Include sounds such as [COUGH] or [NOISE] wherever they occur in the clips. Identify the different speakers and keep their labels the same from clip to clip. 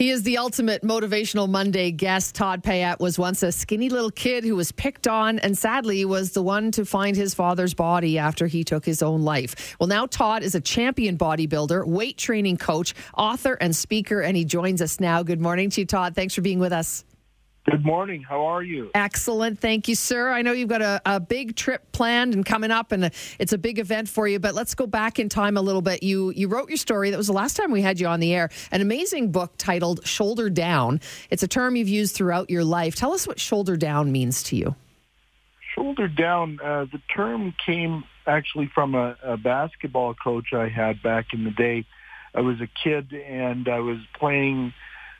Speaker 1: He is the ultimate motivational Monday guest. Todd Payette was once a skinny little kid who was picked on and sadly was the one to find his father's body after he took his own life. Well, now Todd is a champion bodybuilder, weight training coach, author, and speaker, and he joins us now. Good morning to you, Todd. Thanks for being with us.
Speaker 2: Good morning. How are you?
Speaker 1: Excellent. Thank you, sir. I know you've got a, a big trip planned and coming up, and it's a big event for you. But let's go back in time a little bit. You you wrote your story. That was the last time we had you on the air. An amazing book titled "Shoulder Down." It's a term you've used throughout your life. Tell us what shoulder down means to you.
Speaker 2: Shoulder down. Uh, the term came actually from a, a basketball coach I had back in the day. I was a kid and I was playing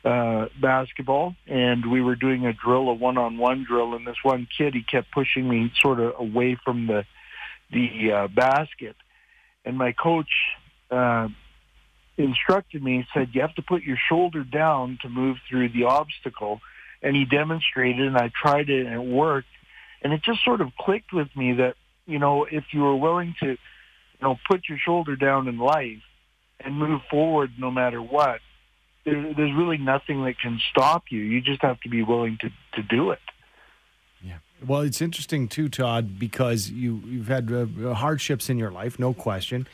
Speaker 2: uh, basketball, and we were doing a drill, a one-on-one drill, and this one kid, he kept pushing me sort of away from the the uh, basket, and my coach uh, instructed me. Said, "You have to put your shoulder down to move through the obstacle," and he demonstrated, and I tried it, and it worked, and it just sort of clicked with me that you know if you were willing to, you know, put your shoulder down in life and move forward no matter what there, there's really nothing that can stop you. You just have to be willing to, to do it.
Speaker 3: Yeah. Well, it's interesting too, Todd, because you you've had uh, hardships in your life, no question.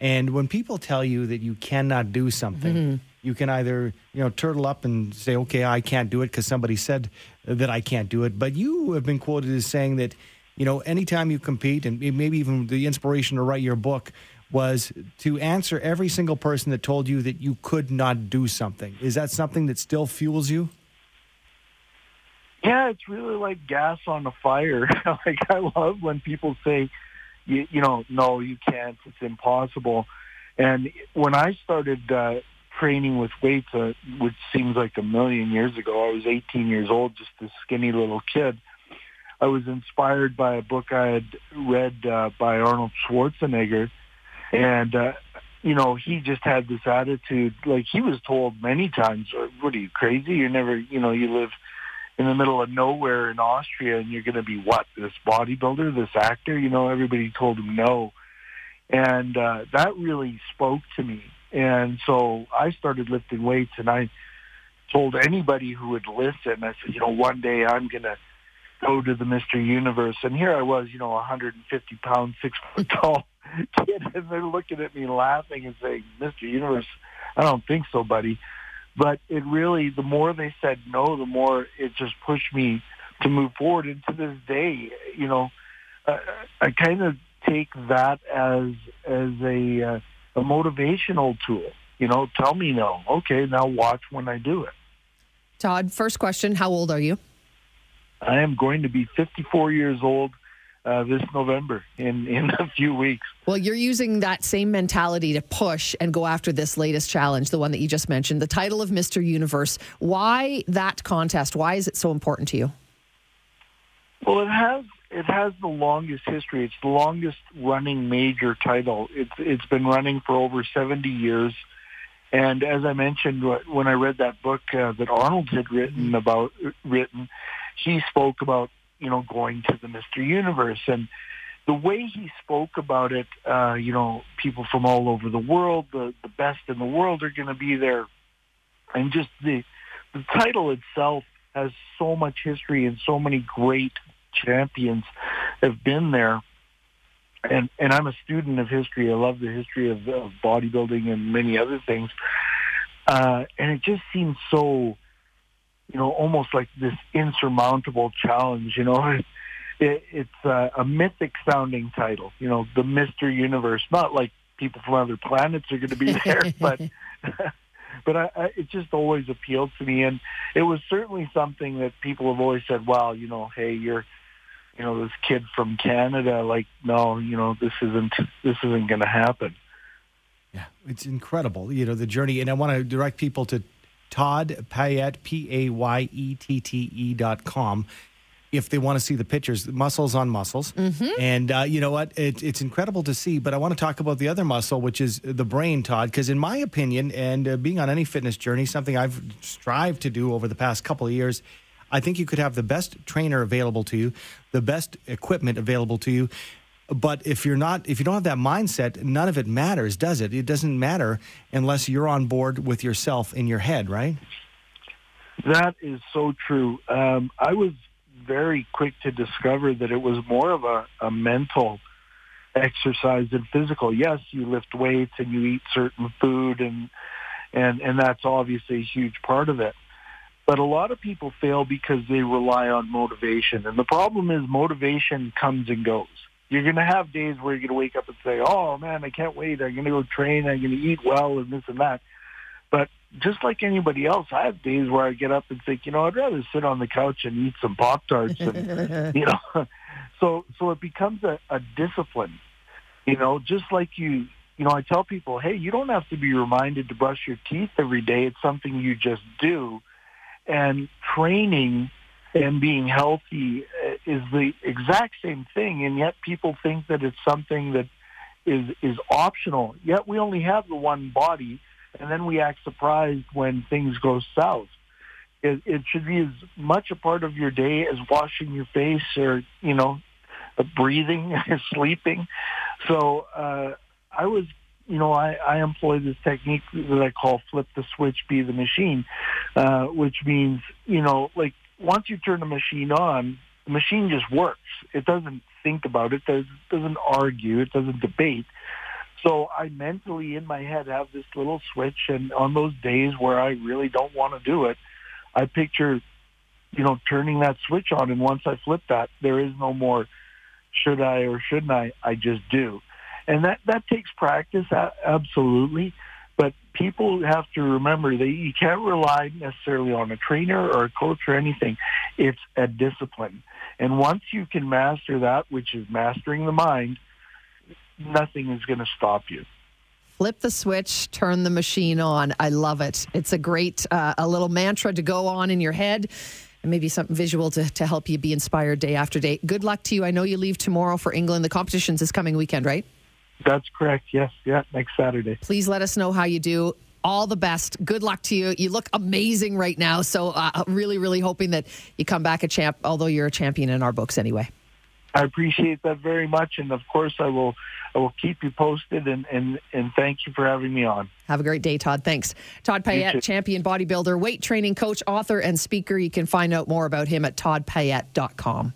Speaker 3: And when people tell you that you cannot do something, mm-hmm. you can either you know turtle up and say, "Okay, I can't do it because somebody said that I can't do it." But you have been quoted as saying that you know anytime you compete, and maybe even the inspiration to write your book was to answer every single person that told you that you could not do something. Is that something that still fuels you?
Speaker 2: Yeah, it's really like gas on a fire. [LAUGHS] like I love when people say, you, you know, no, you can't. It's impossible. And when I started uh, training with weights, uh, which seems like a million years ago, I was 18 years old, just a skinny little kid. I was inspired by a book I had read uh, by Arnold Schwarzenegger and, uh, you know, he just had this attitude, like he was told many times, uh, what are you, crazy? You're never, you know, you live in the middle of nowhere in Austria and you're going to be what, this bodybuilder, this actor? You know, everybody told him no. And uh, that really spoke to me. And so I started lifting weights and I told anybody who would listen, I said, you know, one day I'm going to go to the Mr. Universe. And here I was, you know, 150 pounds, six foot tall [LAUGHS] kid, and they're looking at me laughing and saying, "Mr. Universe, I don't think so, buddy." But it really, the more they said no, the more it just pushed me to move forward. And to this day, you know, uh, I kind of take that as as a uh, a motivational tool. You know, tell me no. Okay, now watch when I do it.
Speaker 1: Todd, first question: How old are you?
Speaker 2: I am going to be 54 years old uh, this November in, [LAUGHS] in a few weeks.
Speaker 1: Well, you're using that same mentality to push and go after this latest challenge, the one that you just mentioned, the title of Mr. Universe. Why that contest? Why is it so important to you?
Speaker 2: Well, it has it has the longest history. It's the longest running major title. It's it's been running for over 70 years. And as I mentioned when I read that book uh, that Arnold had written about written, he spoke about you know, going to the Mr. Universe. And the way he spoke about it, uh, you know, people from all over the world, the, the best in the world are going to be there. And just the, the title itself has so much history and so many great champions have been there. And, and I'm a student of history. I love the history of, of bodybuilding and many other things. Uh, and it just seems so you know, almost like this insurmountable challenge. You know, it, [LAUGHS] it, it's a, a mythic sounding title. You know, the Mister Universe. Not like people from other planets are going to be [LAUGHS] there, but [LAUGHS] but I, I, it just always appealed to me, and it was certainly something that people have always said, "Well, you know, hey, you're." You know this kid from Canada. Like, no, you know this isn't this isn't going to happen.
Speaker 3: Yeah, it's incredible. You know the journey, and I want to direct people to Todd Payette, P A Y E T T E dot com. If they want to see the pictures, muscles on muscles. Mm-hmm. And uh, you know what? It, it's incredible to see. But I want to talk about the other muscle, which is the brain, Todd, because in my opinion, and uh, being on any fitness journey, something I've strived to do over the past couple of years, I think you could have the best trainer available to you, the best equipment available to you, but if you're not, if you don't have that mindset, none of it matters, does it? It doesn't matter unless you're on board with yourself in your head, right?
Speaker 2: That is so true. Um, I was very quick to discover that it was more of a, a mental exercise than physical. Yes, you lift weights and you eat certain food and and and that's obviously a huge part of it. But a lot of people fail because they rely on motivation. And the problem is motivation comes and goes. You're going to have days where you're going to wake up and say, "Oh man, I can't wait. I'm going to go train. I'm going to eat well and this and that." But just like anybody else, I have days where I get up and think, you know, I'd rather sit on the couch and eat some Pop Tarts and [LAUGHS] you know so so it becomes a, a discipline. You know, just like you you know, I tell people, hey, you don't have to be reminded to brush your teeth every day. It's something you just do. And training and being healthy is the exact same thing, and yet people think that it's something that is is optional. Yet we only have the one body, and then we act surprised when things go south. It, it should be as much a part of your day as washing your face or you know, breathing, [LAUGHS] sleeping. So uh, I was you know, I, I employ this technique that I call flip the switch, be the machine, uh, which means, you know, like once you turn the machine on, the machine just works. It doesn't think about it, It doesn't argue, it doesn't debate. So I mentally in my head have this little switch and on those days where I really don't want to do it, I picture, you know, turning that switch on and once I flip that, there is no more should I or shouldn't I, I just do and that that takes practice, absolutely. But people have to remember that you can't rely necessarily on a trainer or a coach or anything. It's a discipline, and once you can master that, which is mastering the mind, nothing is going to stop you
Speaker 1: flip the switch, turn the machine on. I love it. It's a great, uh, a little mantra to go on in your head and maybe something visual to, to help you be inspired day after day. Good luck to you. I know you leave tomorrow for England. The competition's is coming weekend, right?
Speaker 2: That's correct. Yes. Yeah. Next Saturday.
Speaker 1: Please let us know how you do. All the best. Good luck to you. You look amazing right now. So, uh, really, really hoping that you come back a champ, although you're a champion in our books anyway.
Speaker 2: I appreciate that very much. And of course, I will, I will keep you posted and, and, and thank you for having me on.
Speaker 1: Have a great day, Todd. Thanks. Todd Payette, champion bodybuilder, weight training coach, author, and speaker. You can find out more about him at toddpayette.com.